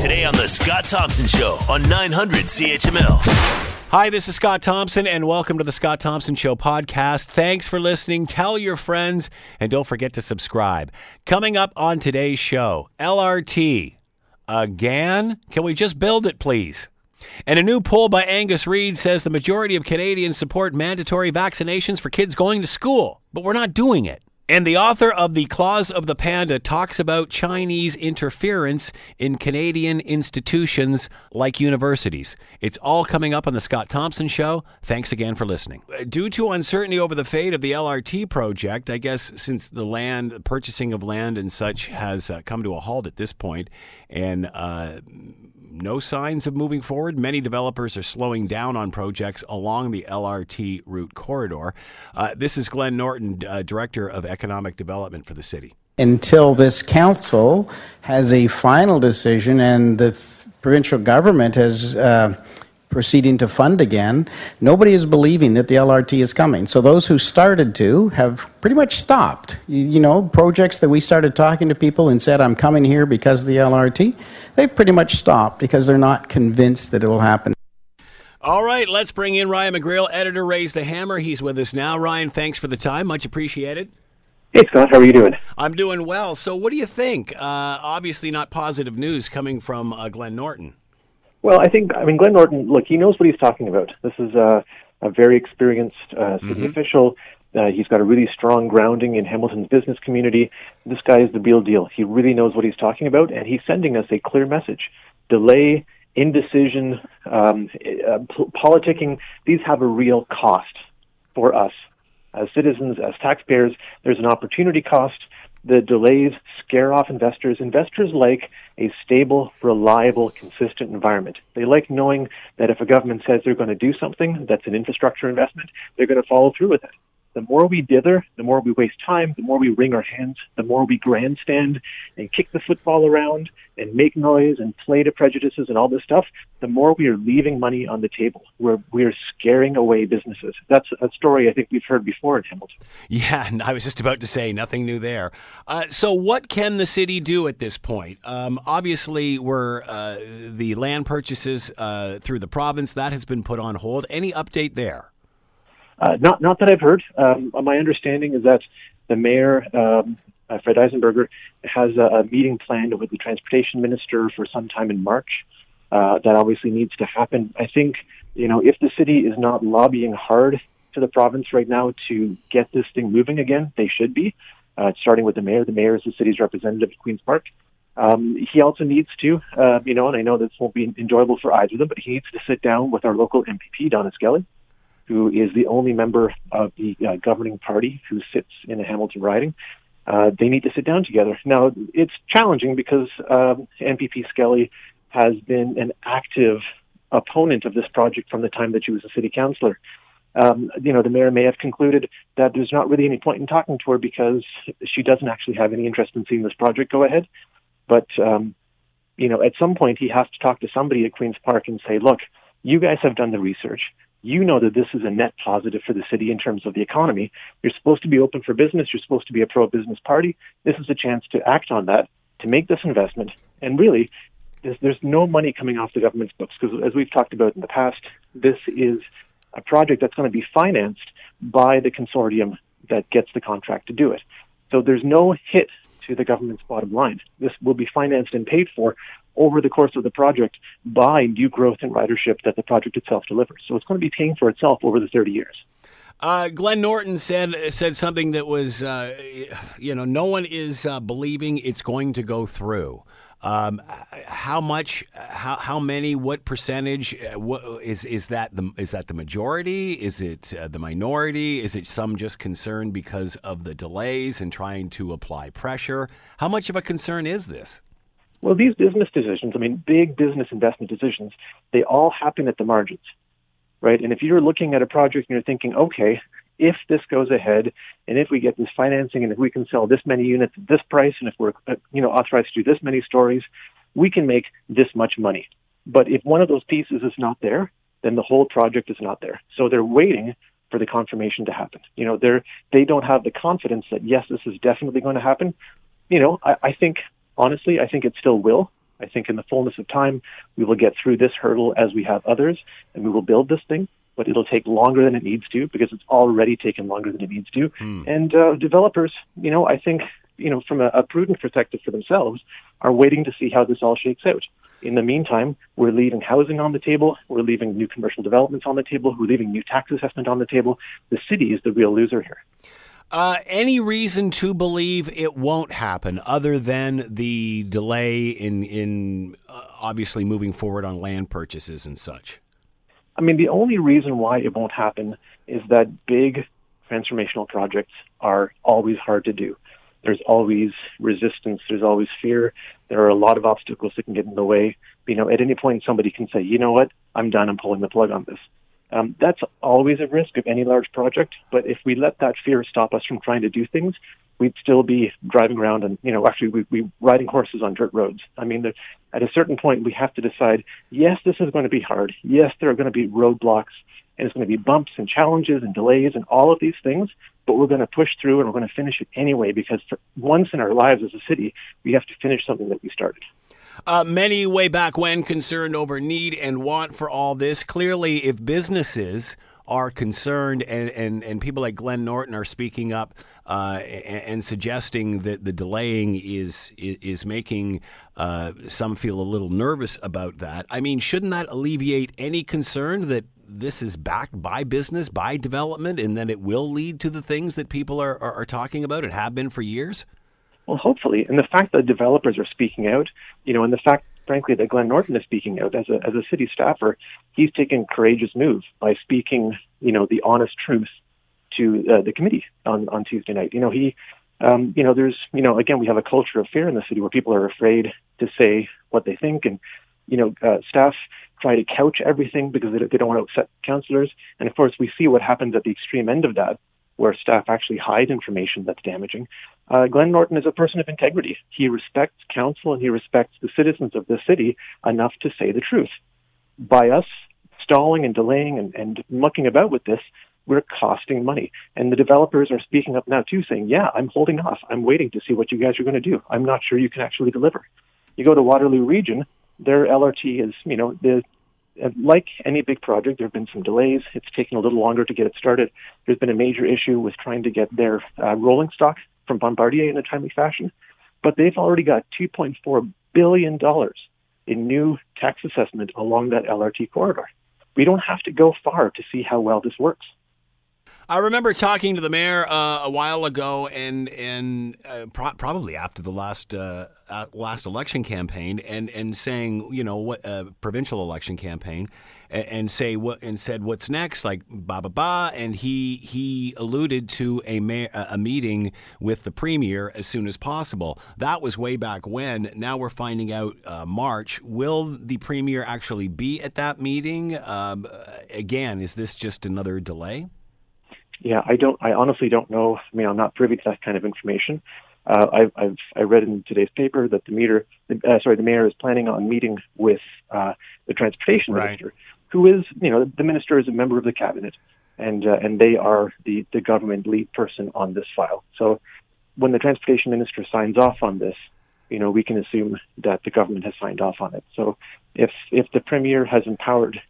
Today on The Scott Thompson Show on 900 CHML. Hi, this is Scott Thompson, and welcome to the Scott Thompson Show podcast. Thanks for listening. Tell your friends, and don't forget to subscribe. Coming up on today's show, LRT. Again? Can we just build it, please? And a new poll by Angus Reid says the majority of Canadians support mandatory vaccinations for kids going to school, but we're not doing it. And the author of The Claws of the Panda talks about Chinese interference in Canadian institutions like universities. It's all coming up on The Scott Thompson Show. Thanks again for listening. Due to uncertainty over the fate of the LRT project, I guess since the land, purchasing of land and such has uh, come to a halt at this point, and uh, no signs of moving forward. Many developers are slowing down on projects along the LRT route corridor. Uh, this is Glenn Norton, uh, Director of Economic Development for the city. Until this council has a final decision and the f- provincial government has uh, proceeding to fund again, nobody is believing that the LRT is coming. So those who started to have pretty much stopped. You, you, know, projects that we started talking to people and said, I'm coming here because of the LRT, they've pretty much stopped because they're not convinced that it will happen. All right, let's bring in Ryan McGreal, editor Raise the Hammer. He's with us now. Ryan, thanks for the time. Much appreciated. Hey, Scott, how are you doing? I'm doing well. So, what do you think? Uh, obviously, not positive news coming from uh, Glenn Norton. Well, I think, I mean, Glenn Norton, look, he knows what he's talking about. This is a, a very experienced uh, city mm-hmm. official. Uh, he's got a really strong grounding in Hamilton's business community. This guy is the real deal. He really knows what he's talking about, and he's sending us a clear message. Delay, indecision, um, uh, politicking, these have a real cost for us as citizens, as taxpayers. There's an opportunity cost the delays scare off investors. Investors like a stable, reliable, consistent environment. They like knowing that if a government says they're going to do something that's an infrastructure investment, they're going to follow through with it the more we dither, the more we waste time, the more we wring our hands, the more we grandstand and kick the football around and make noise and play to prejudices and all this stuff, the more we are leaving money on the table. We're, we're scaring away businesses. That's a story I think we've heard before in Hamilton. Yeah, and I was just about to say nothing new there. Uh, so, what can the city do at this point? Um, obviously, we're uh, the land purchases uh, through the province that has been put on hold. Any update there? Uh, not not that I've heard. Um, my understanding is that the mayor, um, uh, Fred Eisenberger, has a, a, meeting planned with the transportation minister for sometime in March. Uh, that obviously needs to happen. I think you know if the city is not lobbying hard to the province right now to get this thing moving again, they should be. Uh, starting with the mayor. The mayor is the city's representative at Queens Park. Um, he also needs to, uh, you know, and I know this won't be enjoyable for either of them, but he needs to sit down with our local MPP, Donna Skelly, who is the only member of the uh, governing party who sits in the Hamilton riding. Uh, they need to sit down together. Now, it's challenging because um, MPP Skelly has been an active opponent of this project from the time that she was a city councillor. Um, you know, the mayor may have concluded that there's not really any point in talking to her because she doesn't actually have any interest in seeing this project go ahead. But, um, you know, at some point he has to talk to somebody at Queen's Park and say, look, you guys have done the research you know that this is a net positive for the city in terms of the economy. You're supposed to be open for business. You're supposed to be a pro business party. This is a chance to act on that, to make this investment. And really, there's, there's no money coming off the government's books because, as we've talked about in the past, this is a project that's going to be financed by the consortium that gets the contract to do it. So there's no hit to the government's bottom line. This will be financed and paid for over the course of the project by new growth in ridership that the project itself delivers. So it's going to be paying for itself over the 30 years. Uh, Glenn Norton said said something that was, uh, you know, no one is uh, believing it's going to go through. Um, how much? How how many? What percentage? Uh, what, is is that the is that the majority? Is it uh, the minority? Is it some just concern because of the delays and trying to apply pressure? How much of a concern is this? Well, these business decisions, I mean, big business investment decisions, they all happen at the margins, right? And if you're looking at a project and you're thinking, okay, if this goes ahead and if we get this financing and if we can sell this many units at this price and if we're, uh, you know, authorized to do this many stories, we can make this much money. But if one of those pieces is not there, then the whole project is not there. So they're waiting for the confirmation to happen. You know, they're they don't have the confidence that yes, this is definitely going to happen. You know, I, I think honestly, I think it still will. I think in the fullness of time, we will get through this hurdle as we have others, and we will build this thing. But it'll take longer than it needs to because it's already taken longer than it needs to. Hmm. And uh, developers, you know, I think, you know, from a, a prudent perspective for themselves, are waiting to see how this all shakes out. In the meantime, we're leaving housing on the table. We're leaving new commercial developments on the table. We're leaving new tax assessment on the table. The city is the real loser here. Uh, any reason to believe it won't happen other than the delay in in uh, obviously moving forward on land purchases and such? I mean, the only reason why it won't happen is that big transformational projects are always hard to do. There's always resistance. There's always fear. There are a lot of obstacles that can get in the way. You know, at any point, somebody can say, you know what, I'm done. I'm pulling the plug on this. Um, that's always a risk of any large project. But if we let that fear stop us from trying to do things, we'd still be driving around and, you know, actually we, we riding horses on dirt roads. I mean, the, at a certain point, we have to decide, yes, this is going to be hard. Yes, there are going to be roadblocks and it's going to be bumps and challenges and delays and all of these things, but we're going to push through and we're going to finish it anyway because for once in our lives as a city, we have to finish something that we started. Uh, many way back when concerned over need and want for all this. Clearly, if businesses are concerned and, and, and people like Glenn Norton are speaking up uh, and, and, suggesting that the delaying is is, making uh, some feel a little nervous about that. I mean, shouldn't that alleviate any concern that this is backed by business, by development, and that it will lead to the things that people are, are, are talking about and have been for years? Well, hopefully, and the fact that developers are speaking out, you know, and the fact, frankly, that Glenn Norton is speaking out as a as a city staffer, he's taken courageous move by speaking, you know, the honest truth to uh, the committee on on Tuesday night. You know, he, um, you know, there's, you know, again, we have a culture of fear in the city where people are afraid to say what they think, and you know, uh, staff try to couch everything because they, don't want to upset councillors, and of course, we see what happens at the extreme end of that where staff actually hide information that's damaging. Uh, Glenn Norton is a person of integrity. He respects council and he respects the citizens of the city enough to say the truth. By us stalling and delaying and, and mucking about with this, we're costing money. And the developers are speaking up now too, saying, yeah, I'm holding off. I'm waiting to see what you guys are going to do. I'm not sure you can actually deliver. You go to Waterloo Region, their LRT is, you know, the like any big project, there have been some delays. It's taken a little longer to get it started. There's been a major issue with trying to get their uh, rolling stock from Bombardier in a timely fashion. But they've already got $2.4 billion in new tax assessment along that LRT corridor. We don't have to go far to see how well this works. I remember talking to the mayor uh, a while ago, and and uh, pro- probably after the last uh, uh last election campaign, and and saying, you know, what uh, provincial election campaign, and, and, say what and said what's next, like ba ba ba, and he he alluded to a ma- a meeting with the premier as soon as possible. That was way back when. Now we're finding out uh, March. Will the premier actually be at that meeting? Um, again, is this just another delay? Yeah, I don't. I honestly don't know. I mean, I'm not privy to that kind of information. Uh, I've, I've I read in today's paper that the meter, uh, sorry, the mayor is planning on meeting with uh, the transportation right. minister, who is, you know, the minister is a member of the cabinet, and uh, and they are the the government lead person on this file. So when the transportation minister signs off on this, you know, we can assume that the government has signed off on it. So if if the premier has empowered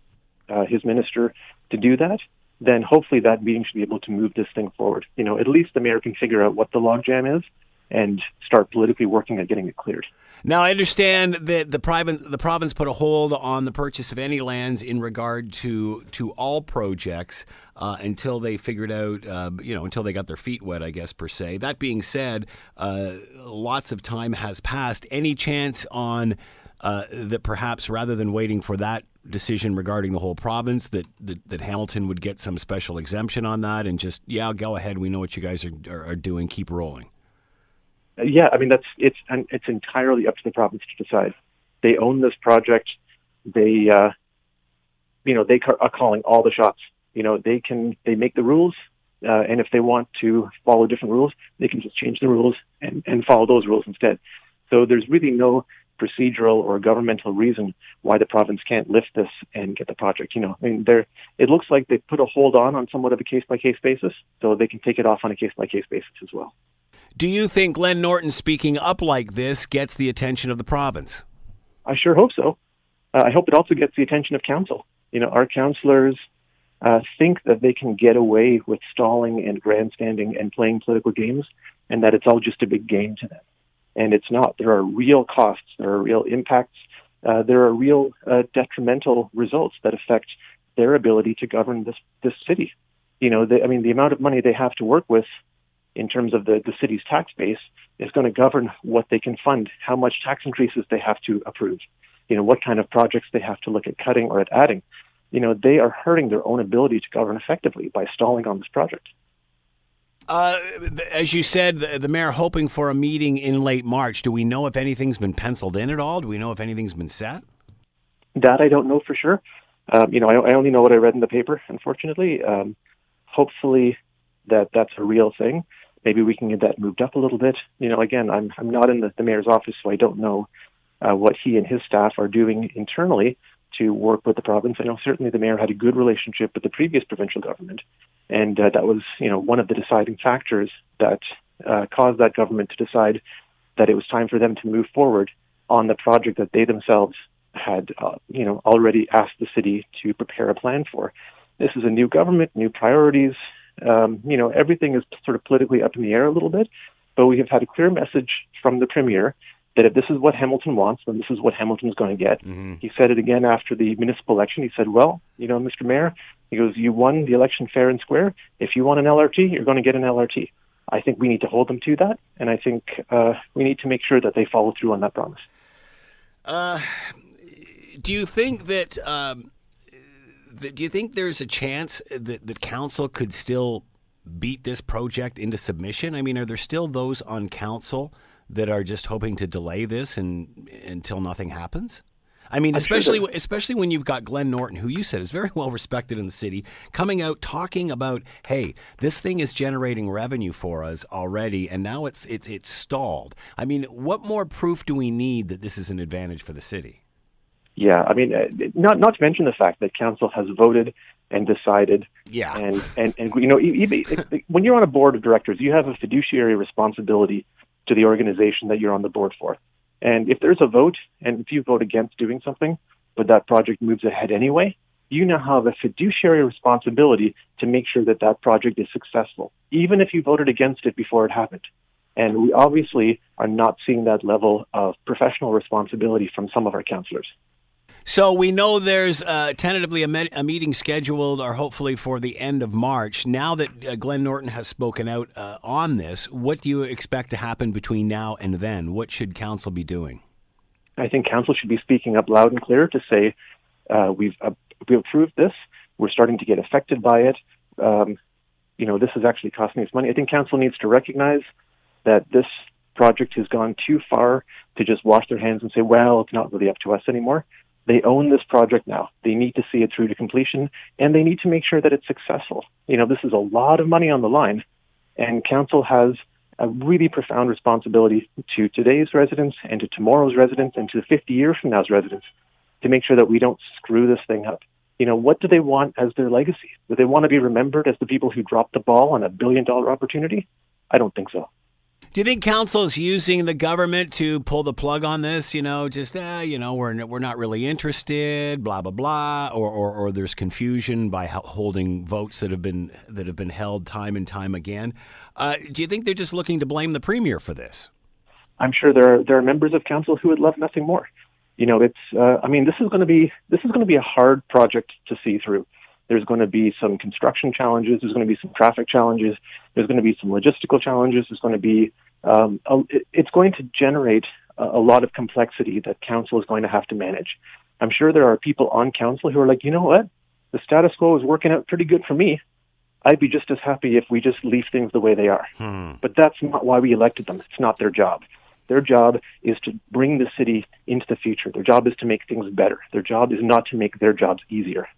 uh, his minister to do that, then hopefully that meeting should be able to move this thing forward. You know, at least the mayor can figure out what the logjam is and start politically working at getting it cleared. Now, I understand that the province, the province put a hold on the purchase of any lands in regard to to all projects uh, until they figured out, uh, you know, until they got their feet wet, I guess per se. That being said, uh, lots of time has passed. Any chance on uh, that perhaps rather than waiting for that decision regarding the whole province that, that, that Hamilton would get some special exemption on that and just yeah go ahead. We know what you guys are, are, are doing. Keep rolling. Uh, yeah I mean that's it's it's entirely up to the province to decide. They own this project. They uh, you know they are calling all the shots. You know they can they make the rules uh, and if they want to follow different rules they can just change the rules and, and follow those rules instead. So there's really no procedural or governmental reason why the province can't lift this and get the project. You know, I mean, there it looks like they put a hold on on somewhat of a case by case basis, so they can take it off on a case by case basis as well. Do you think Glenn Norton speaking up like this gets the attention of the province? I sure hope so. Uh, I hope it also gets the attention of council. You know, our councillors uh, think that they can get away with stalling and grandstanding and playing political games, and that it's all just a big game to them. And it's not. There are real costs. There are real impacts. Uh, there are real uh, detrimental results that affect their ability to govern this this city. You know, they, I mean, the amount of money they have to work with in terms of the, the city's tax base is going to govern what they can fund, how much tax increases they have to approve, you know, what kind of projects they have to look at cutting or at adding. You know, they are hurting their own ability to govern effectively by stalling on this project. Uh, as you said, the, mayor hoping for a meeting in late March. Do we know if anything's been penciled in at all? Do we know if anything's been set? That I don't know for sure. Um, you know, I, I, only know what I read in the paper, unfortunately. Um, hopefully, that that's a real thing. Maybe we can get that moved up a little bit. You know, again, I'm I'm not in the, the mayor's office, so I don't know uh, what he and his staff are doing internally to work with the province. I know certainly the mayor had a good relationship with the previous provincial government, and uh, that was you know one of the deciding factors that uh, caused that government to decide that it was time for them to move forward on the project that they themselves had uh, you know already asked the city to prepare a plan for. This is a new government, new priorities. Um, you know everything is sort of politically up in the air a little bit, but we have had a clear message from the premier that if this is what Hamilton wants, then this is what Hamilton's going to get. Mm-hmm. He said it again after the municipal election. He said, "Well, you know, Mr. Mayor, he goes, you won the election fair and square. If you want an LRT, you're going to get an LRT." I think we need to hold them to that, and I think uh, we need to make sure that they follow through on that promise. Uh, do you think that, um? Do you think there's a chance that that council could still beat this project into submission? I mean, are there still those on council? that are just hoping to delay this and until nothing happens? I mean, especially especially when you've got Glenn Norton, who you said is very well respected in the city, coming out talking about, "Hey, this thing is generating revenue for us already, and now it's it's it's stalled." I mean, what more proof do we need that this is an advantage for the city? Yeah, I mean, uh, not not to mention the fact that council has voted and decided. Yeah, and and and you know, when you're on a board of directors, you have a fiduciary responsibility to the organization that you're on the board for. And if there's a vote, and if you vote against doing something, but that project moves ahead anyway, you now have a fiduciary responsibility to make sure that that project is successful, even if you voted against it before it happened. And we obviously are not seeing that level of professional responsibility from some of our councillors. So we know there's uh, tentatively a, me- a, meeting scheduled, or hopefully for the end of March. Now that uh, Glenn Norton has spoken out uh, on this, what do you expect to happen between now and then? What should council be doing? I think council should be speaking up loud and clear to say uh, we've uh, we've approved this. We're starting to get affected by it. Um, you know, this is actually costing us money. I think council needs to recognize that this project has gone too far to just wash their hands and say, well, it's not really up to us anymore. They own this project now. They need to see it through to completion, and they need to make sure that it's successful. You know, this is a lot of money on the line, and council has a really profound responsibility to today's residents and to tomorrow's residents and to 50 years from now's residents to make sure that we don't screw this thing up. You know, what do they want as their legacy? Do they want to be remembered as the people who dropped the ball on a billion dollar opportunity? I don't think so. Do you think council's using the government to pull the plug on this? You know, just eh, you know, we're we're not really interested, blah blah blah, or or, or there's confusion by holding votes that have been that have been held time and time again. Uh, do you think they're just looking to blame the premier for this? I'm sure there are there are members of council who would love nothing more. You know, it's uh, I mean, this is going to be this is going to be a hard project to see through. There's going to be some construction challenges. There's going to be some traffic challenges. There's going to be some logistical challenges. There's going to be um, a, it's going to generate a, a lot of complexity that council is going to have to manage. I'm sure there are people on council who are like, you know what, the status quo is working out pretty good for me. I'd be just as happy if we just leave things the way they are. Hmm. But that's not why we elected them. It's not their job. Their job is to bring the city into the future. Their job is to make things better. Their job is not to make their jobs easier.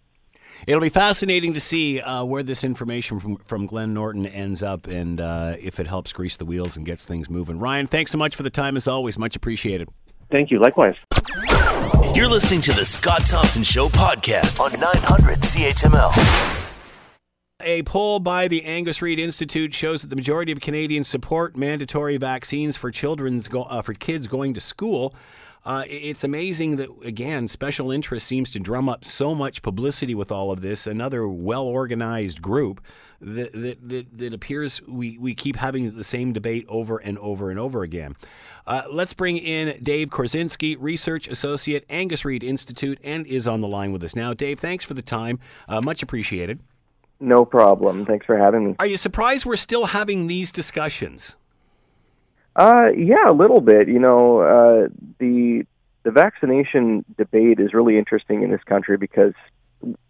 It'll be fascinating to see uh, where this information from, from Glenn Norton ends up and uh, if it helps grease the wheels and gets things moving. Ryan, thanks so much for the time as always. Much appreciated. Thank you. Likewise. You're listening to the Scott Thompson Show podcast on 900 CHML. A poll by the Angus Reid Institute shows that the majority of Canadians support mandatory vaccines for children's go, uh, for kids going to school. Uh, it's amazing that, again, special interest seems to drum up so much publicity with all of this. Another well organized group that, that, that, that, appears we, we keep having the same debate over and over and over again. Uh, let's bring in Dave Korzinski, Research Associate, Angus Reid Institute, and is on the line with us now. Dave, thanks for the time. Uh, much appreciated. No problem. Thanks for having me. Are you surprised we're still having these discussions? Uh, yeah, a little bit. You know, uh, the the vaccination debate is really interesting in this country because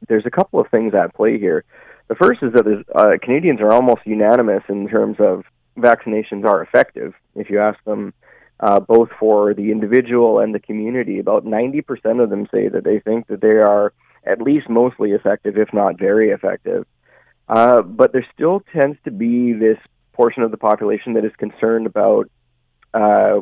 there's a couple of things at play here. The first is that uh, Canadians are almost unanimous in terms of vaccinations are effective. If you ask them, uh, both for the individual and the community, about 90% of them say that they think that they are at least mostly effective, if not very effective. Uh, but there still tends to be this portion of the population that is concerned about. Uh,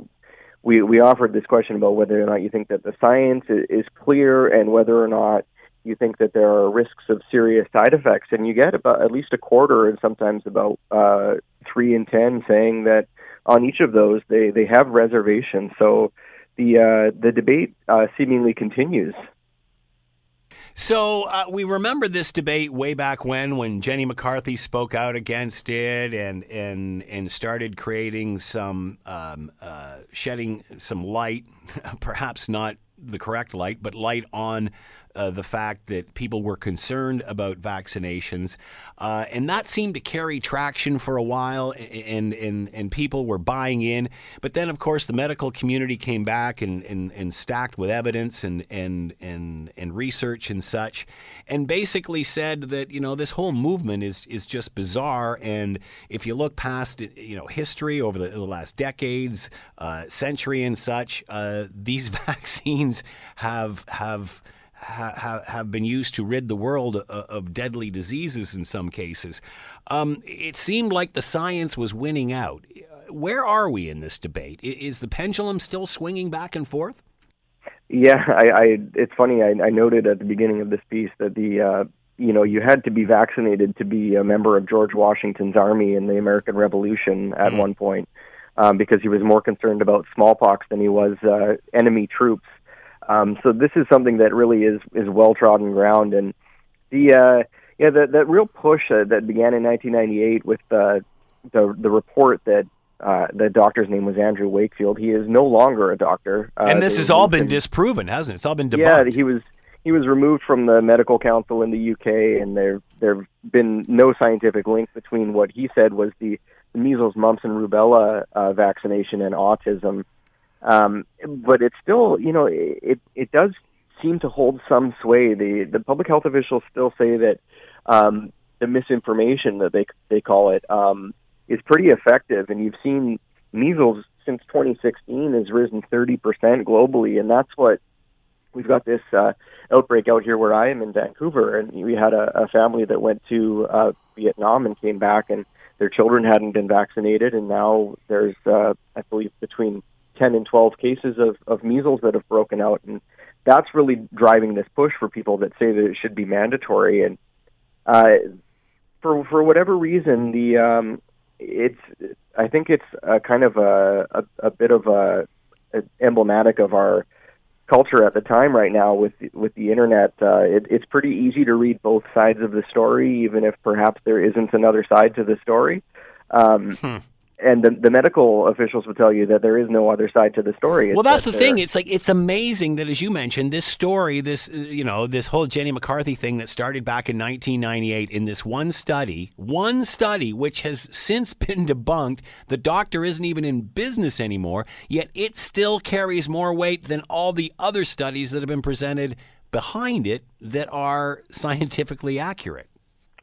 we we offered this question about whether or not you think that the science is clear and whether or not you think that there are risks of serious side effects, and you get about at least a quarter, and sometimes about uh, three in ten, saying that on each of those they they have reservations. So the uh, the debate uh, seemingly continues. So uh, we remember this debate way back when, when Jenny McCarthy spoke out against it and and and started creating some um, uh, shedding some light, perhaps not the correct light, but light on uh, the fact that people were concerned about vaccinations, uh, and that seemed to carry traction for a while, and and and people were buying in. But then, of course, the medical community came back and, and, and stacked with evidence and and and and research and such, and basically said that you know this whole movement is is just bizarre. And if you look past you know history over the, the last decades, uh, century and such, uh, these vaccines have have ha- have been used to rid the world of, of deadly diseases in some cases. Um, it seemed like the science was winning out. Where are we in this debate? Is the pendulum still swinging back and forth? Yeah, I, I it's funny. I, I noted at the beginning of this piece that the uh, you know you had to be vaccinated to be a member of George Washington's army in the American Revolution at mm. one point, um, because he was more concerned about smallpox than he was uh, enemy troops. Um, so this is something that really is is well trodden ground, and the uh, yeah the that real push uh, that began in 1998 with the the the report that uh, the doctor's name was Andrew Wakefield. He is no longer a doctor, uh, and this has all been him, disproven, hasn't it? It's all been debunked. Yeah, he was he was removed from the medical council in the UK, and there there've been no scientific link between what he said was the, the measles, mumps, and rubella uh, vaccination and autism. Um, but it's still, you know, it it does seem to hold some sway. The the public health officials still say that um, the misinformation that they they call it um, is pretty effective, and you've seen measles since 2016 has risen 30% globally, and that's what we've got this uh, outbreak out here where I am in Vancouver, and we had a, a family that went to uh, Vietnam and came back, and their children hadn't been vaccinated, and now there's, uh, I believe, between 10 and 12 cases of, of measles that have broken out. And that's really driving this push for people that say that it should be mandatory. And uh, for, for whatever reason, the, um, it's, I think it's a kind of a, a, a bit of a, a emblematic of our culture at the time right now with with the internet. Uh, it, it's pretty easy to read both sides of the story, even if perhaps there isn't another side to the story. Um, hmm and the, the medical officials will tell you that there is no other side to the story. It's well, that's that the thing. It's like it's amazing that, as you mentioned, this story, this uh, you know, this whole Jenny McCarthy thing that started back in 1998 in this one study, one study which has since been debunked. The doctor isn't even in business anymore. Yet it still carries more weight than all the other studies that have been presented behind it that are scientifically accurate.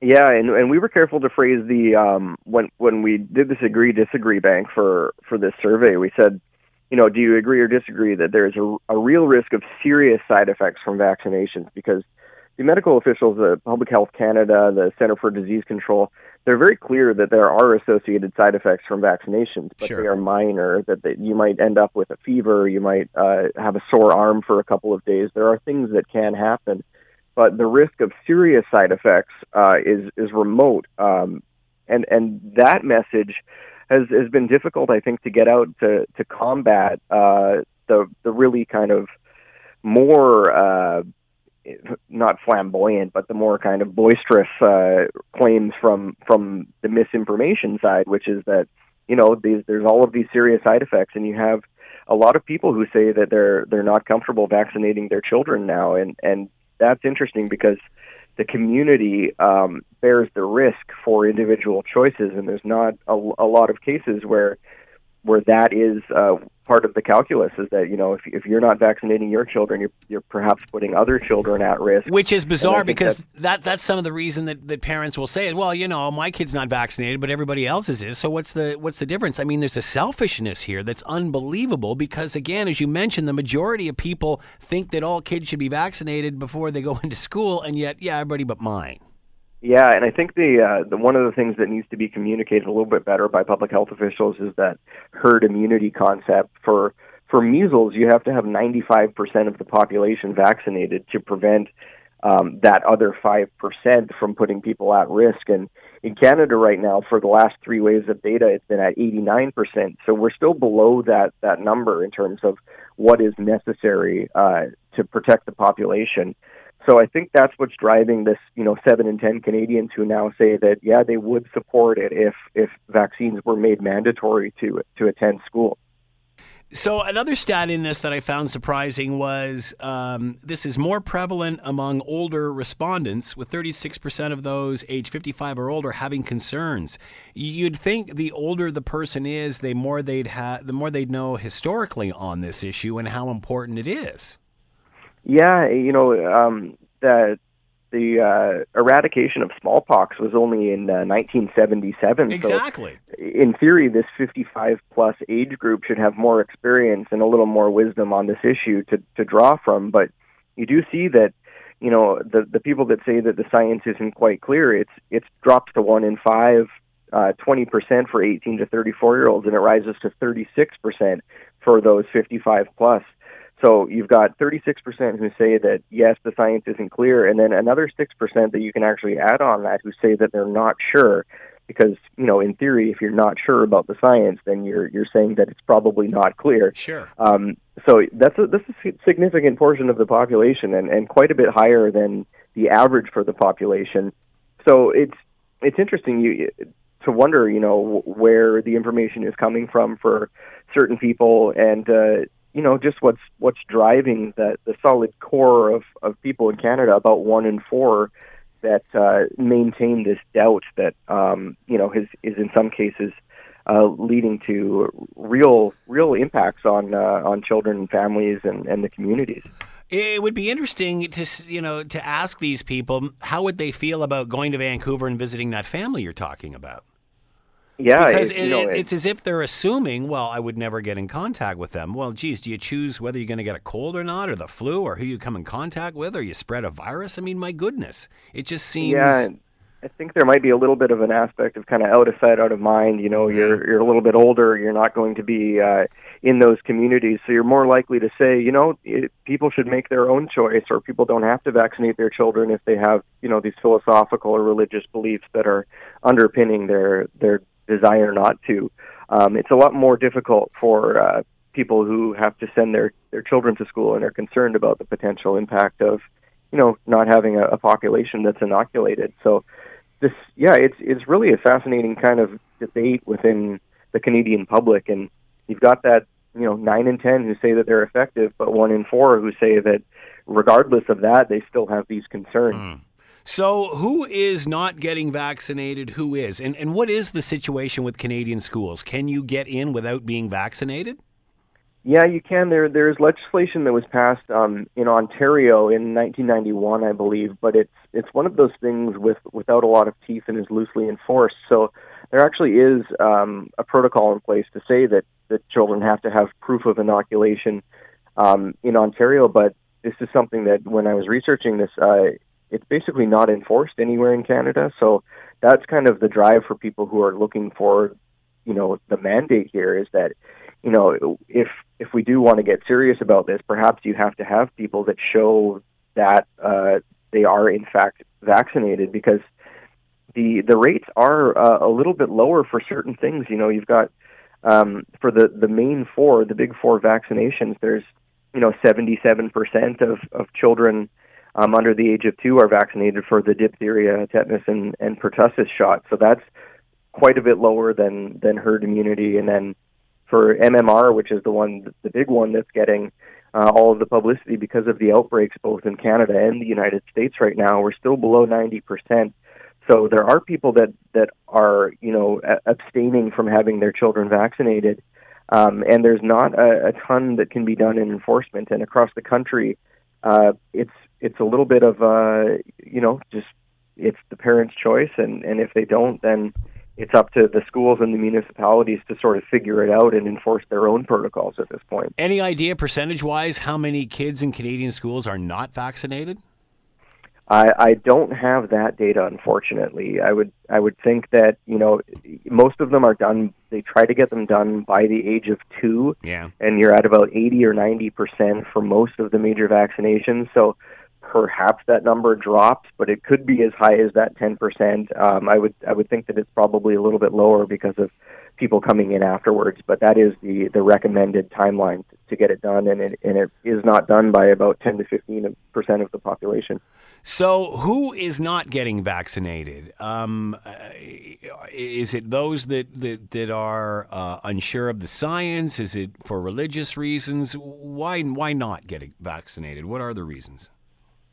Yeah, and and we were careful to phrase the um when when we did this agree disagree bank for for this survey. We said, you know, do you agree or disagree that there is a, a real risk of serious side effects from vaccinations? Because the medical officials, the Public Health Canada, the Center for Disease Control, they're very clear that there are associated side effects from vaccinations, but sure. they are minor. That they, you might end up with a fever, you might uh, have a sore arm for a couple of days. There are things that can happen but the risk of serious side effects uh, is is remote, um, and and that message has has been difficult, I think, to get out to to combat. Uh, the the really kind of more uh, not flamboyant, but the more kind of boisterous uh, claims from from the misinformation side, which is that you know these, there's all of these serious side effects, and you have a lot of people who say that they're they're not comfortable vaccinating their children now, and and that's interesting because the community um, bears the risk for individual choices, and there's not a, a lot of cases where where that is uh, part of the calculus is that you know if, if you're not vaccinating your children you're, you're perhaps putting other children at risk. Which is bizarre because that's, that that's some of the reason that, that parents will say well you know my kid's not vaccinated but everybody else's is. So what's the what's the difference? I mean there's a selfishness here that's unbelievable because again as you mentioned the majority of people think that all kids should be vaccinated before they go into school and yet yeah everybody but mine yeah, and I think the uh, the one of the things that needs to be communicated a little bit better by public health officials is that herd immunity concept. For for measles, you have to have 95% of the population vaccinated to prevent um, that other 5% from putting people at risk. And in Canada right now, for the last three waves of data, it's been at 89%. So we're still below that, that number in terms of what is necessary uh, to protect the population. So I think that's what's driving this, you know, seven in ten Canadians who now say that yeah, they would support it if if vaccines were made mandatory to to attend school. So another stat in this that I found surprising was um, this is more prevalent among older respondents, with 36% of those age 55 or older having concerns. You'd think the older the person is, the more they'd have, the more they'd know historically on this issue and how important it is. Yeah, you know, um, the the uh, eradication of smallpox was only in uh, 1977. Exactly. So in theory, this 55 plus age group should have more experience and a little more wisdom on this issue to to draw from. But you do see that, you know, the the people that say that the science isn't quite clear, it's it's dropped to one in five. Uh, 20% for 18 to 34 year olds, and it rises to 36% for those 55 plus. So you've got 36% who say that yes, the science isn't clear, and then another 6% that you can actually add on that who say that they're not sure. Because you know, in theory, if you're not sure about the science, then you're you're saying that it's probably not clear. Sure. Um, so that's a, that's a significant portion of the population, and, and quite a bit higher than the average for the population. So it's it's interesting you to wonder, you know, where the information is coming from for certain people, and uh, you know just what's what's driving the the solid core of of people in Canada, about one in four that uh, maintain this doubt that um, you know is is in some cases uh, leading to real real impacts on uh, on children and families and, and the communities. It would be interesting to you know to ask these people how would they feel about going to Vancouver and visiting that family you're talking about. Yeah, because it, it, know, it's as if they're assuming, well, I would never get in contact with them. Well, geez, do you choose whether you're going to get a cold or not, or the flu, or who you come in contact with, or you spread a virus? I mean, my goodness, it just seems. Yeah, I think there might be a little bit of an aspect of kind of out of sight, out of mind. You know, you're you're a little bit older, you're not going to be uh, in those communities, so you're more likely to say, you know, it, people should make their own choice, or people don't have to vaccinate their children if they have, you know, these philosophical or religious beliefs that are underpinning their their desire not to. Um, it's a lot more difficult for uh, people who have to send their their children to school and are concerned about the potential impact of, you know, not having a, a population that's inoculated. So, this, yeah, it's it's really a fascinating kind of debate within the Canadian public, and you've got that, you know, nine in ten who say that they're effective, but one in four who say that, regardless of that, they still have these concerns. Mm. So, who is not getting vaccinated? Who is? And, and what is the situation with Canadian schools? Can you get in without being vaccinated? Yeah, you can. There, there's legislation that was passed um, in Ontario in 1991, I believe, but it's it's one of those things with without a lot of teeth and is loosely enforced. So there actually is um, a protocol in place to say that that children have to have proof of inoculation um, in Ontario, but this is something that when I was researching this, uh, it's basically not enforced anywhere in Canada. So that's kind of the drive for people who are looking for, you know, the mandate here is that, you know, if if we do want to get serious about this, perhaps you have to have people that show that uh, they are in fact vaccinated because the the rates are uh, a little bit lower for certain things. You know, you've got um, for the the main four, the big four vaccinations, there's you know 77% of of children um, under the age of two are vaccinated for the diphtheria, tetanus, and, and pertussis shot. So that's quite a bit lower than than herd immunity. And then for MMR, which is the one, the big one that's getting uh, all of the publicity because of the outbreaks both in Canada and the United States right now, we're still below 90%. So there are people that that are you know abstaining from having their children vaccinated, um, and there's not a, a ton that can be done in enforcement. And across the country, uh, it's it's a little bit of uh, you know just it's the parents' choice, and and if they don't, then it's up to the schools and the municipalities to sort of figure it out and enforce their own protocols at this point. Any idea, percentage wise, how many kids in Canadian schools are not vaccinated? I, I don't have that data, unfortunately. I would I would think that you know most of them are done. They try to get them done by the age of two, yeah. and you're at about eighty or ninety percent for most of the major vaccinations. So perhaps that number drops, but it could be as high as that ten percent. Um, I would I would think that it's probably a little bit lower because of people coming in afterwards. But that is the the recommended timeline to get it done, and it and it is not done by about ten to fifteen percent of the population. So, who is not getting vaccinated? Um, uh, is it those that that, that are uh, unsure of the science? Is it for religious reasons? Why why not getting vaccinated? What are the reasons?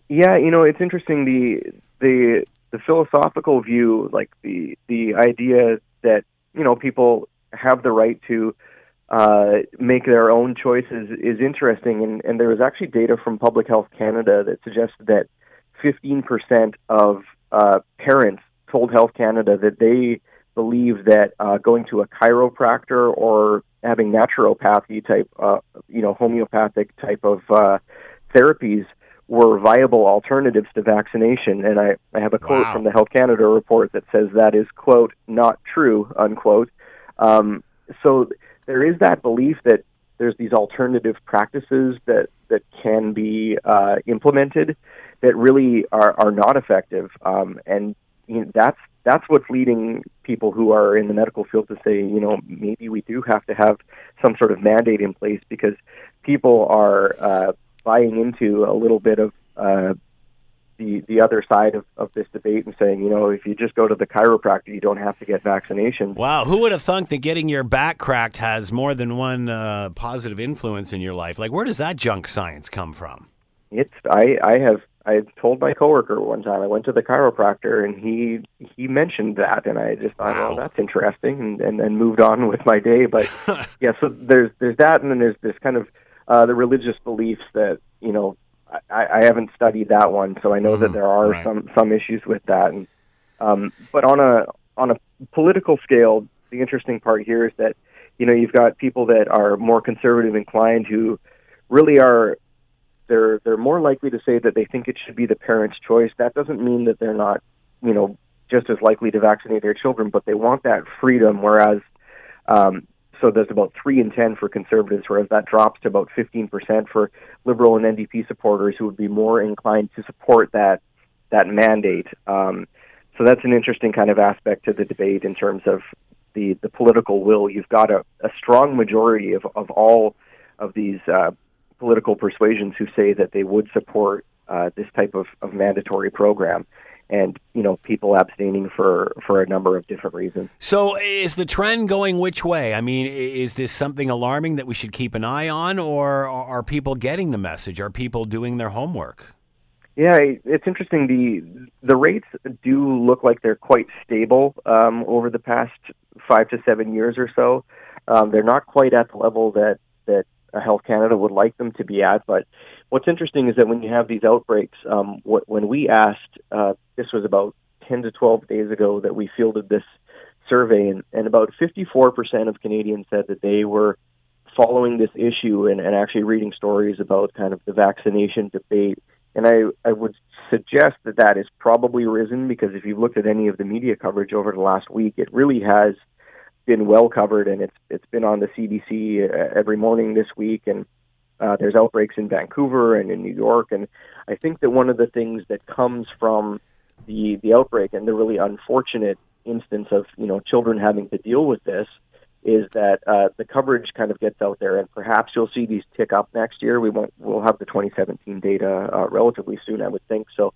Yeah, you know, it's interesting. The the the philosophical view, like the the idea that you know people have the right to uh, make their own choices is interesting, and, and there was actually data from Public Health Canada that suggested that 15% of uh, parents told Health Canada that they believe that uh, going to a chiropractor or having naturopathy type, uh, you know, homeopathic type of uh, therapies were viable alternatives to vaccination. And I, I have a quote Wow. from the Health Canada report that says that is, quote, not true, unquote. Um, so there is that belief that there's these alternative practices that, that can be uh, implemented that really are, are not effective. Um, and you know, that's that's what's leading people who are in the medical field to say, you know, maybe we do have to have some sort of mandate in place because people are uh, buying into a little bit of uh, the the other side of, of this debate and saying, you know, if you just go to the chiropractor, you don't have to get vaccinations. Wow, who would have thunk that getting your back cracked has more than one uh, positive influence in your life? Like, where does that junk science come from? It's I I have I told my coworker one time I went to the chiropractor and he he mentioned that and I just thought Wow. well that's interesting and and then moved on with my day but yeah so there's there's that and then there's this kind of uh, the religious beliefs that you know I, I haven't studied that one so I know that Mhm, there are right. some some issues with that and um, but on a on a political scale the interesting part here is that you know you've got people that are more conservative inclined who really are they're they're more likely to say that they think it should be the parents' choice. That doesn't mean that they're not, you know, just as likely to vaccinate their children, but they want that freedom. Whereas, um, so there's about three in ten for conservatives, whereas that drops to about 15 percent for liberal and NDP supporters who would be more inclined to support that that mandate. Um, so that's an interesting kind of aspect to the debate in terms of the the political will. You've got a, a strong majority of of all of these. Uh, political persuasions who say that they would support uh, this type of, of mandatory program, and you know people abstaining for for a number of different reasons. So, is the trend going which way? I mean, is this something alarming that we should keep an eye on, or are people getting the message? Are people doing their homework? Yeah, it's interesting. the The rates do look like they're quite stable um, over the past five to seven years or so. Um, they're not quite at the level that that uh, Health Canada would like them to be at. But what's interesting is that when you have these outbreaks, um, what, when we asked, uh, this was about 10 to 12 days ago that we fielded this survey, and, and about 54% of Canadians said that they were following this issue and, and actually reading stories about kind of the vaccination debate. And I, I would suggest that that has probably risen because if you've looked at any of the media coverage over the last week, it really has been well covered, and it's it's been on the CBC uh, every morning this week, and uh, there's outbreaks in Vancouver and in New York, and I think that one of the things that comes from the the outbreak and the really unfortunate instance of you know children having to deal with this is that uh, the coverage kind of gets out there, and perhaps you'll see these tick up next year. We won't. We'll have the 2017 data uh, relatively soon, I would think. So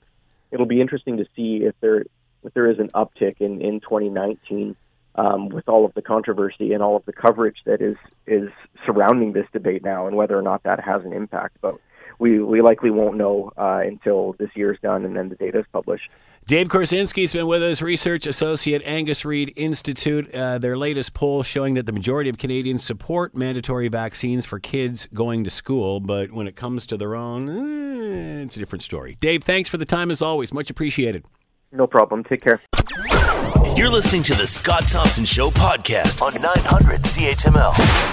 it'll be interesting to see if there if there is an uptick in in 2019 um, with all of the controversy and all of the coverage that is is surrounding this debate now, and whether or not that has an impact. But we, we likely won't know uh, until this year's done and then the data is published. Dave Korzinski's been with us, research associate, Angus Reid Institute. Uh, their latest poll showing that the majority of Canadians support mandatory vaccines for kids going to school, but when it comes to their own, eh, it's a different story. Dave, thanks for the time as always. Much appreciated. No problem. Take care. You're listening to the Scott Thompson Show podcast on 900 CHML.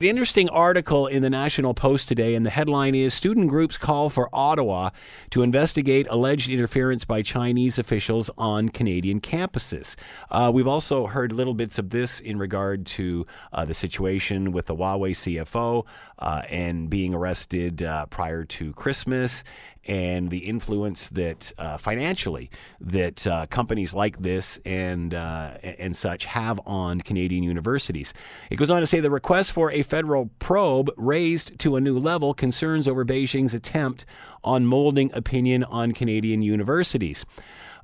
The interesting article in the National Post today, and the headline is Student Groups Call for Ottawa to Investigate Alleged Interference by Chinese Officials on Canadian Campuses. Uh, we've also heard little bits of this in regard to uh, the situation with the Huawei CFO uh, and being arrested uh, prior to Christmas and the influence that uh, financially that uh, companies like this and uh, and such have on Canadian universities. It goes on to say the request for a federal probe raised to a new level concerns over Beijing's attempt on molding opinion on Canadian universities.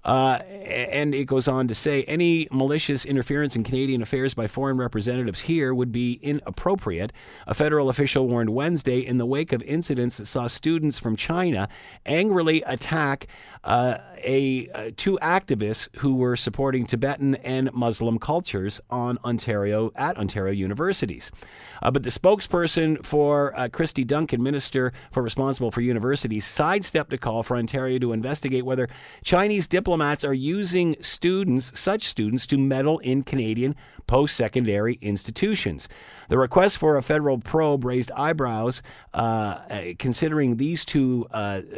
Uh, and it goes on to say any malicious interference in Canadian affairs by foreign representatives here would be inappropriate. A federal official warned Wednesday in the wake of incidents that saw students from China angrily attack uh, a uh, two activists who were supporting Tibetan and Muslim cultures on Ontario at Ontario universities. Uh, but the spokesperson for uh, Kirsty Duncan, minister for responsible for universities, sidestepped a call for Ontario to investigate whether Chinese diplomats are using students, such students, to meddle in Canadian post-secondary institutions. The request for a federal probe raised eyebrows uh, uh, considering these two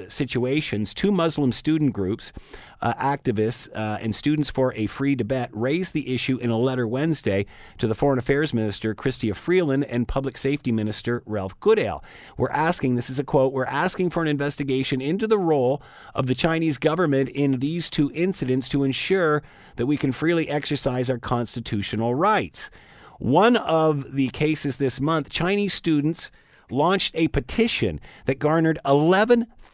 situations. Two Muslim student groups, uh, activists, uh, and students for a free Tibet raised the issue in a letter Wednesday to the Foreign Affairs Minister, Chrystia Freeland, and Public Safety Minister, Ralph Goodale. We're asking, this is a quote, we're asking for an investigation into the role of the Chinese government in these two incidents to ensure that we can freely exercise our constitutional rights. One of the cases this month, Chinese students launched a petition that garnered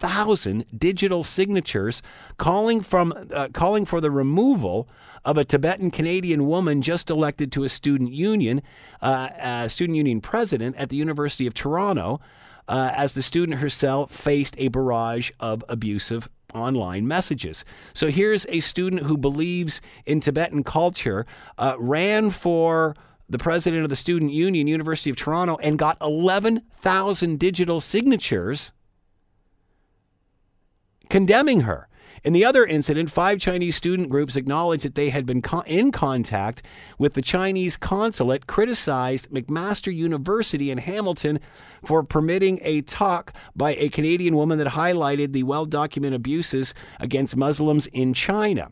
11,000 digital signatures calling from uh, calling for the removal of a Tibetan Canadian woman just elected to a student union, uh, uh, student union president at the University of Toronto, uh, as the student herself faced a barrage of abusive online messages. So here's a student who believes in Tibetan culture, uh, ran for the president of the Student Union, University of Toronto, and got 11,000 digital signatures condemning her. In the other incident, five Chinese student groups acknowledged that they had been co- in contact with the Chinese consulate, criticized McMaster University in Hamilton for permitting a talk by a Canadian woman that highlighted the well documented abuses against Muslims in China.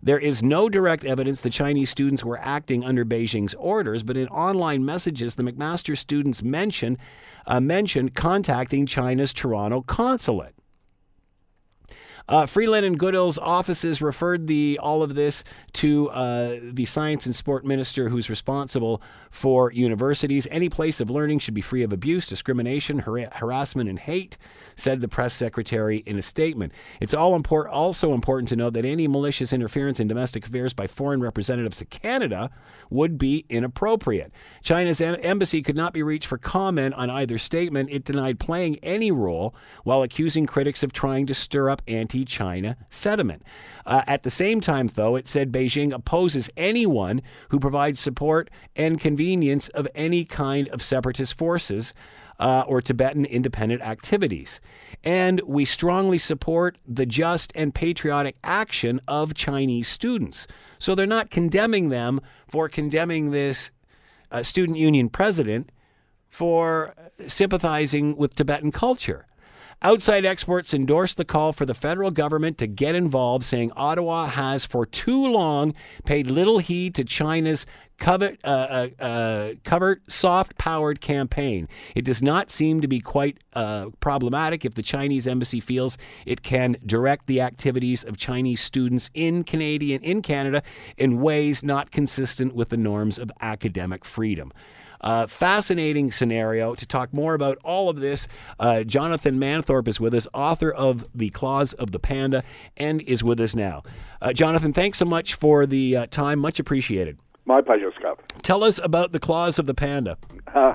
There is no direct evidence the Chinese students were acting under Beijing's orders, but in online messages, the McMaster students mentioned, uh, mentioned contacting China's Toronto consulate. Uh, Freeland and Goodale's offices referred the all of this to uh, the science and sport minister who's responsible for universities. Any place of learning should be free of abuse, discrimination, har- harassment, and hate, said the press secretary in a statement. It's all also important to note that any malicious interference in domestic affairs by foreign representatives of Canada would be inappropriate. China's en- embassy could not be reached for comment on either statement. It denied playing any role while accusing critics of trying to stir up anti China sentiment. Uh, at the same time, though, it said Beijing opposes anyone who provides support and convenience of any kind of separatist forces uh, or Tibetan independent activities. And we strongly support the just and patriotic action of Chinese students. So they're not condemning them for condemning this uh, student union president for sympathizing with Tibetan culture. Outside experts endorsed the call for the federal government to get involved, saying Ottawa has for too long paid little heed to China's covert, uh, uh, uh, covert soft powered campaign. It does not seem to be quite uh, problematic if the Chinese embassy feels it can direct the activities of Chinese students in Canadian in Canada in ways not consistent with the norms of academic freedom. Uh, fascinating scenario. To talk more about all of this, uh, Jonathan Manthorpe is with us, author of The Claws of the Panda, and is with us now. Uh, Jonathan, thanks so much for the uh, time. Much appreciated. My pleasure, Scott. Tell us about The Claws of the Panda. Uh,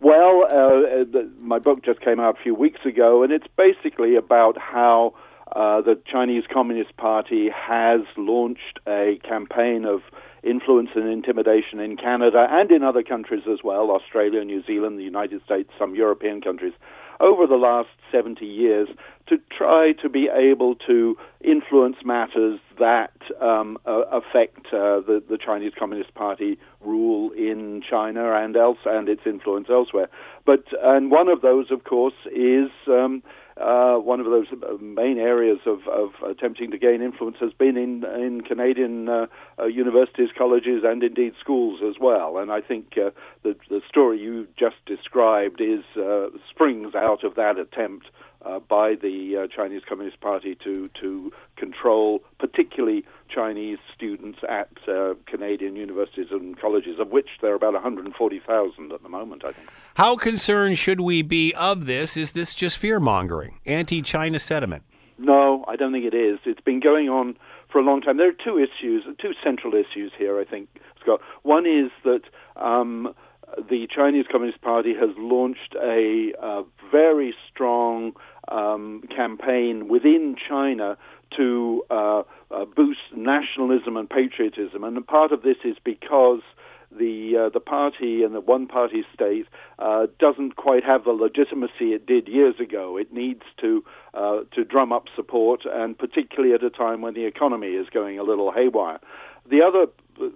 well, uh, the, my book just came out a few weeks ago, and it's basically about how the Chinese Communist Party has launched a campaign of influence and intimidation in Canada and in other countries as well Australia, New Zealand, the United States, some European countries over the last 70 years to try to be able to influence matters that um, uh, affect uh, the, the Chinese Communist Party rule in China and else and its influence elsewhere. But and one of those, of course, is um, uh, one of those main areas of, of, attempting to gain influence has been in, in Canadian uh, uh, universities, colleges, and indeed schools as well. And I think uh, the, the story you just described is uh, springs out of that attempt uh, by the uh, Chinese Communist Party to to control, particularly Chinese students at uh, Canadian universities and colleges, of which there are about 140,000 at the moment, I think. How concerned should we be of this? Is this just fear mongering, anti China sentiment? No, I don't think it is. It's been going on for a long time. There are two issues, two central issues here, I think, Scott. One is that um, the Chinese Communist Party has launched a, a very strong um, campaign within China to uh, uh, boost nationalism and patriotism, and part of this is because the uh, the party and the one party state uh, doesn't quite have the legitimacy it did years ago. It needs to uh, to drum up support, and particularly at a time when the economy is going a little haywire. The other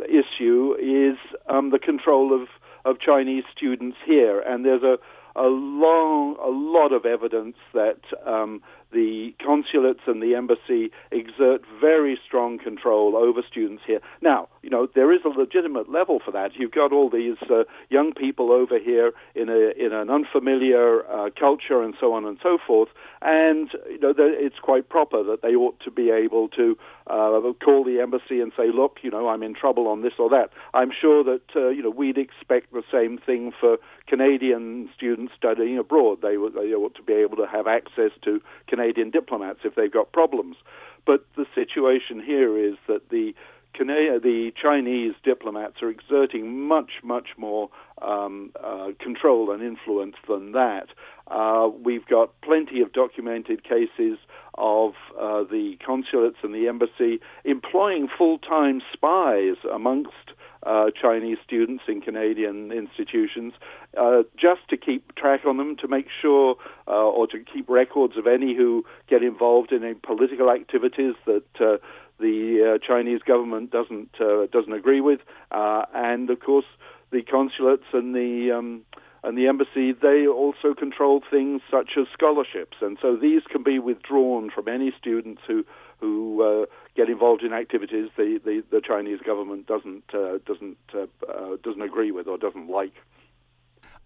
issue is um, the control of of Chinese students here, and there's a a long, a lot of evidence that um, the consulates and the embassy exert very strong control over students here. Now, you know, there is a legitimate level for that. You've got all these uh, young people over here in a in an unfamiliar uh, culture and so on and so forth, and you know, it's quite proper that they ought to be able to uh, call the embassy and say, look, you know, I'm in trouble on this or that. I'm sure that uh, you know we'd expect the same thing for Canadian students studying abroad. They, they ought to be able to have access to Canadian diplomats if they've got problems. But the situation here is that the the Chinese diplomats are exerting much, much more um, uh, control and influence than that. Uh, we've got plenty of documented cases of uh, the consulates and the embassy employing full time spies amongst uh, Chinese students in Canadian institutions, uh, just to keep track on them, to make sure uh, or to keep records of any who get involved in any political activities that uh, the uh, Chinese government doesn't doesn't agree with, and of course the consulates and the um, and the embassy, they also control things such as scholarships, and so these can be withdrawn from any students who who uh, get involved in activities the, the, the Chinese government doesn't uh, doesn't uh, uh doesn't agree with or doesn't like.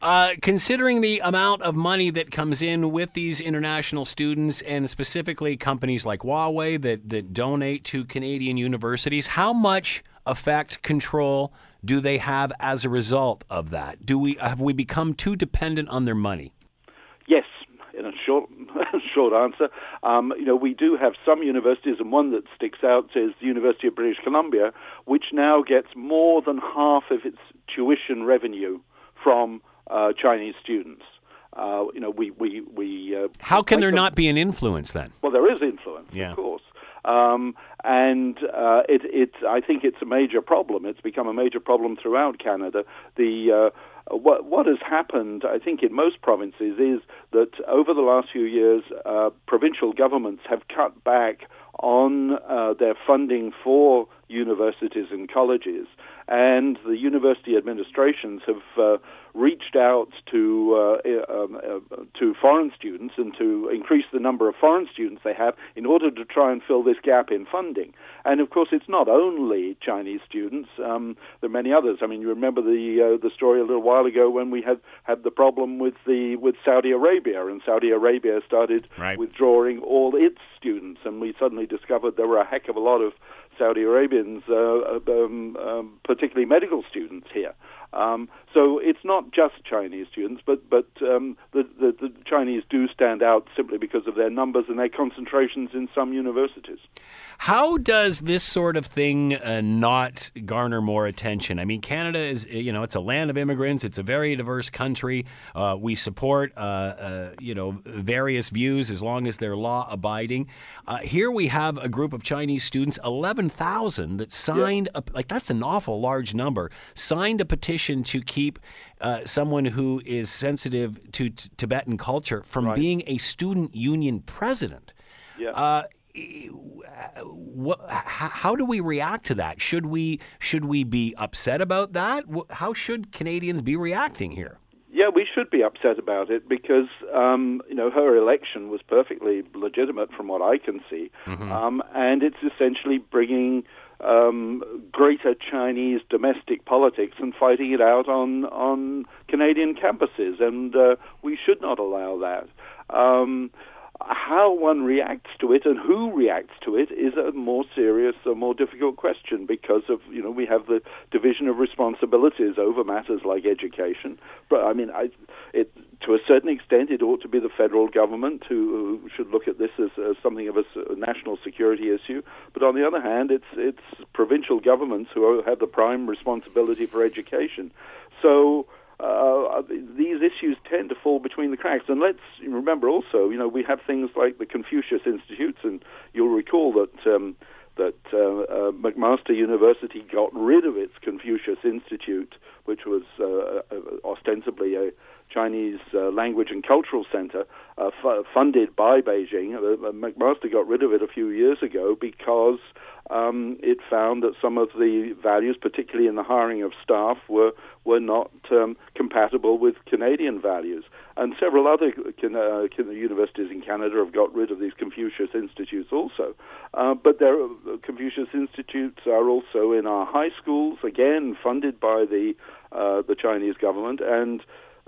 Uh, considering the amount of money that comes in with these international students, and specifically companies like Huawei that, that donate to Canadian universities, how much effect, control do they have as a result of that? Do we have we become too dependent on their money? Yes, in a short short answer. Um, you know, we do have some universities, and one that sticks out is the University of British Columbia, which now gets more than half of its tuition revenue from uh, Chinese students. Uh, you know, we we we. Uh, How can there them... not be an influence then? Well, there is influence, yeah. of course. Um, and uh, it, it, I think it's a major problem. It's become a major problem throughout Canada. The uh, what, what has happened, I think, in most provinces is that over the last few years, uh, provincial governments have cut back on uh, their funding for universities and colleges. And the university administrations have uh, reached out to uh, um, uh, to foreign students and to increase the number of foreign students they have in order to try and fill this gap in funding. And of course, it's not only Chinese students. Um, there are many others. I mean, you remember the uh, the story a little while ago when we had had the problem with the with Saudi Arabia, and Saudi Arabia started right. withdrawing all its students, and we suddenly discovered there were a heck of a lot of Saudi Arabians, uh, um, um, particularly medical students here. Um, so it's not just Chinese students, but but um, the, the, the Chinese do stand out simply because of their numbers and their concentrations in some universities. How does this sort of thing uh, not garner more attention? I mean, Canada is, you know, it's a land of immigrants. It's a very diverse country. Uh, we support, uh, uh you know, various views as long as they're law abiding. Uh, here we have a group of Chinese students, 11,000, that signed, a, like, that's an awful large number, signed a petition to keep uh, someone who is sensitive to t- Tibetan culture from right. being a student union president. Yeah. Uh, what, how do we react to that? Should we should we be upset about that? How should Canadians be reacting here? Yeah, we should be upset about it because um, you know her election was perfectly legitimate from what I can see, mm-hmm. um, and it's essentially bringing um, greater Chinese domestic politics and fighting it out on on Canadian campuses, and uh, we should not allow that. Um, how one reacts to it and who reacts to it is a more serious, a more difficult question because of you know we have the division of responsibilities over matters like education. But I mean, I, it to a certain extent it ought to be the federal government who, who should look at this as, as something of a, national security issue. But on the other hand, it's it's provincial governments who have the prime responsibility for education. So uh, these issues tend to fall between the cracks. And let's remember also, you know, we have things like the Confucius Institutes, and you'll recall that um, that uh, uh, McMaster University got rid of its Confucius Institute, which was uh, uh, ostensibly a Chinese uh, language and cultural center uh, f- funded by Beijing. McMaster got rid of it a few years ago because um, it found that some of the values, particularly in the hiring of staff, were were not um, compatible with Canadian values. And several other uh, universities in Canada have got rid of these Confucius Institutes also. Uh, but there, uh, Confucius Institutes are also in our high schools, again funded by the uh, the Chinese government, and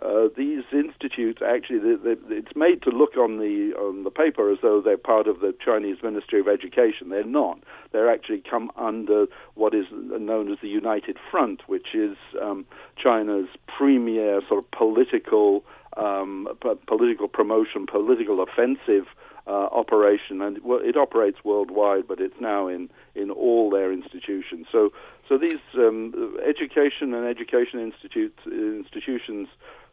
uh, these institutes actually they, they, it's made to look on the on the paper as though they're part of the Chinese Ministry of Education. They're not. They're actually come under what is known as the United Front, which is um, China's premier sort of political um, p- political promotion, political offensive. Uh, operation, and well, it operates worldwide, but it's now in, in all their institutions. So, so these um, education and education institutes institutions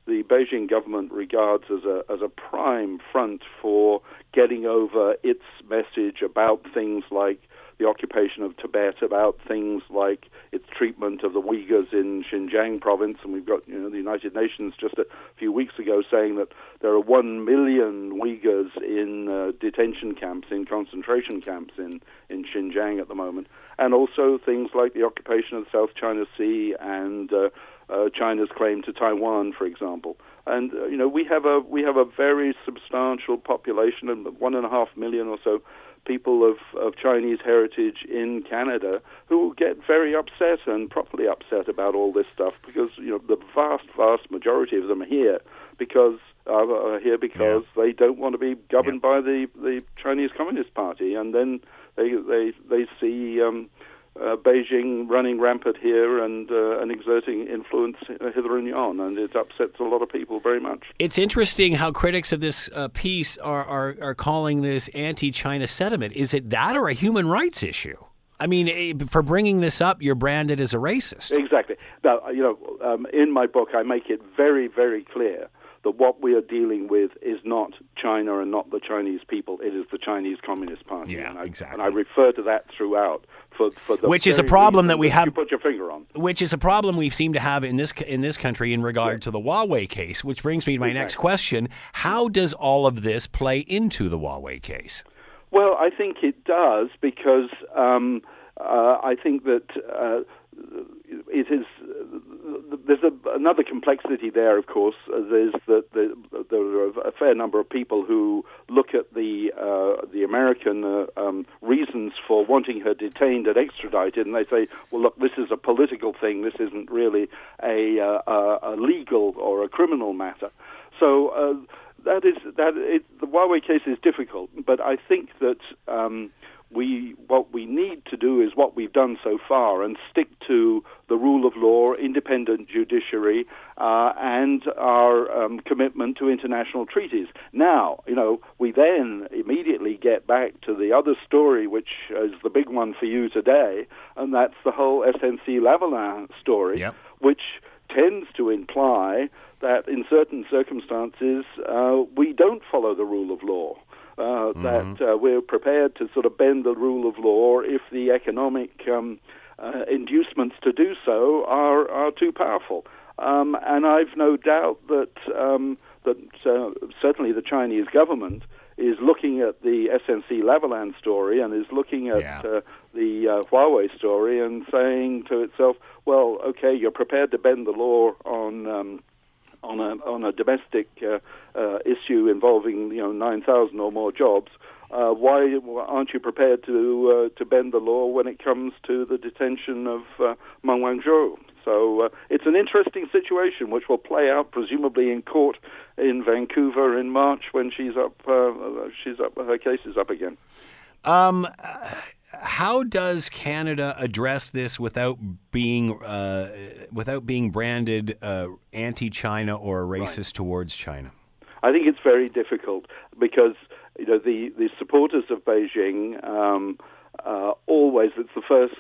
the Beijing government regards as a as a prime front for getting over its message about things like the occupation of Tibet, about things like its treatment of the Uyghurs in Xinjiang province, and we've got you know the United Nations just a few weeks ago saying that there are one million Uyghurs in uh, detention camps, in concentration camps in in Xinjiang at the moment, and also things like the occupation of the South China Sea and uh, uh, China's claim to Taiwan, for example. And uh, you know we have a we have a very substantial population, of one and a half million or so people of, of Chinese heritage in Canada who get very upset and properly upset about all this stuff because you know the vast vast majority of them are here because are here because yeah. they don't want to be governed yeah. by the the Chinese Communist Party, and then they they they see. Um, uh, Beijing running rampant here and uh, and exerting influence hither and yon, and it upsets a lot of people very much. It's interesting how critics of this uh, piece are, are are calling this anti-China sentiment. Is it that or a human rights issue? I mean, eh, for bringing this up, you're branded as a racist. Exactly. Now, you know, um, in my book, I make it very, very clear that what we are dealing with is not China and not the Chinese people. It is the Chinese Communist Party. Yeah, and I, exactly. And I refer to that throughout. For, for which is a problem that we have. You put your finger on. Which is a problem we seem to have in this in this country in regard yeah. to the Huawei case. Which brings me to my exactly. next question: How does all of this play into the Huawei case? Well, I think it does because um, uh, I think that uh, it is. There's a, another complexity there, of course. There's that the, there are a fair number of people who look at the uh, the American uh, um, reasons for wanting her detained and extradited, and they say, "Well, look, this is a political thing. This isn't really a, uh, a legal or a criminal matter." So uh, that is that. It, the Huawei case is difficult, but I think that. Um, we what we need to do is what we've done so far and stick to the rule of law, independent judiciary, uh, and our um, commitment to international treaties. Now, you know, we then immediately get back to the other story, which is the big one for you today, and that's the whole SNC-Lavalin story, Yep. which tends to imply that in certain circumstances uh, we don't follow the rule of law. Uh, That uh, we're prepared to sort of bend the rule of law if the economic um, uh, inducements to do so are are too powerful. Um, and I've no doubt that um, that uh, certainly the Chinese government is looking at the SNC Lavalin story and is looking at Yeah. uh, the uh, Huawei story and saying to itself, "Well, okay, you're prepared to bend the law on." Um, on a on a domestic uh, uh, issue involving you know nine thousand or more jobs, uh, why aren't you prepared to uh, to bend the law when it comes to the detention of uh, Meng Wanzhou? So uh, it's an interesting situation, which will play out presumably in court in Vancouver in March when she's up. Uh, she's up. Her case is up again. Um, how does Canada address this without being uh, without being branded uh, anti-China or racist towards China? I think it's very difficult because you know the, the supporters of Beijing um, uh, always it's the first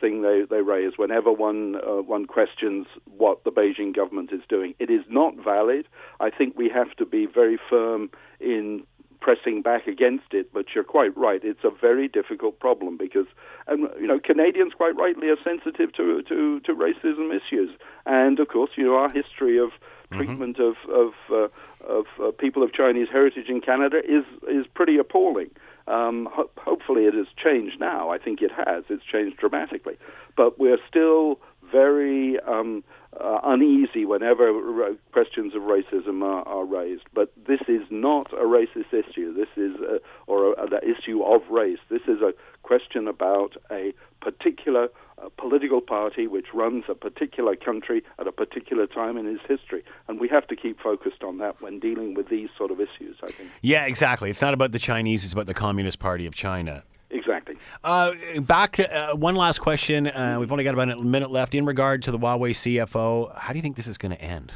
thing they, they raise whenever one uh, one questions what the Beijing government is doing. It is not valid. I think we have to be very firm in pressing back against it. But you're quite right; it's a very difficult problem because, and you know, Canadians quite rightly are sensitive to to, to racism issues, and of course, you know, our history of treatment of of uh, of uh, people of Chinese heritage in Canada is is pretty appalling. Um, ho- hopefully, it has changed now. I think it has. It's changed dramatically, but we're still very um, uh, uneasy whenever questions of racism are, are raised. But this is not a racist issue. This is a, or a, an issue of race. This is a question about a particular uh, political party which runs a particular country at a particular time in its history, and we have to keep focused on that when dealing with these sort of issues. I think Yeah, exactly. It's not about the Chinese; it's about the Communist Party of China. Exactly. Uh, back uh, one last question. Uh, we've only got about a minute left. In regard to the Huawei CFO, how do you think this is going to end?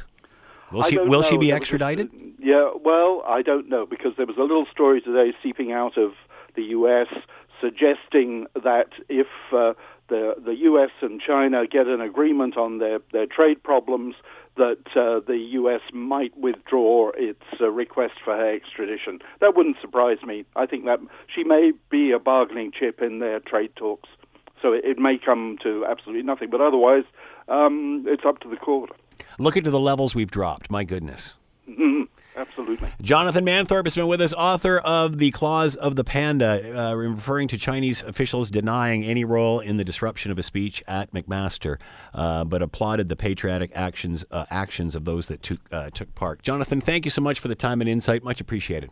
Will she will she be There was a- extradited? yeah, well, I don't know because there was a little story today seeping out of the U.S. suggesting that if uh, the the U.S. and China get an agreement on their their trade problems, that uh, the U.S. might withdraw its uh, request for her extradition. That wouldn't surprise me. I think that she may be a bargaining chip in their trade talks. So it, it may come to absolutely nothing, but otherwise, um, it's up to the court. Look into the levels we've dropped. My goodness. Mhm. Absolutely. Jonathan Manthorpe has been with us, author of The Claws of the Panda, uh, referring to Chinese officials denying any role in the disruption of a speech at McMaster, uh, but applauded the patriotic actions uh, actions of those that took, uh, took part. Jonathan, thank you so much for the time and insight. Much appreciated.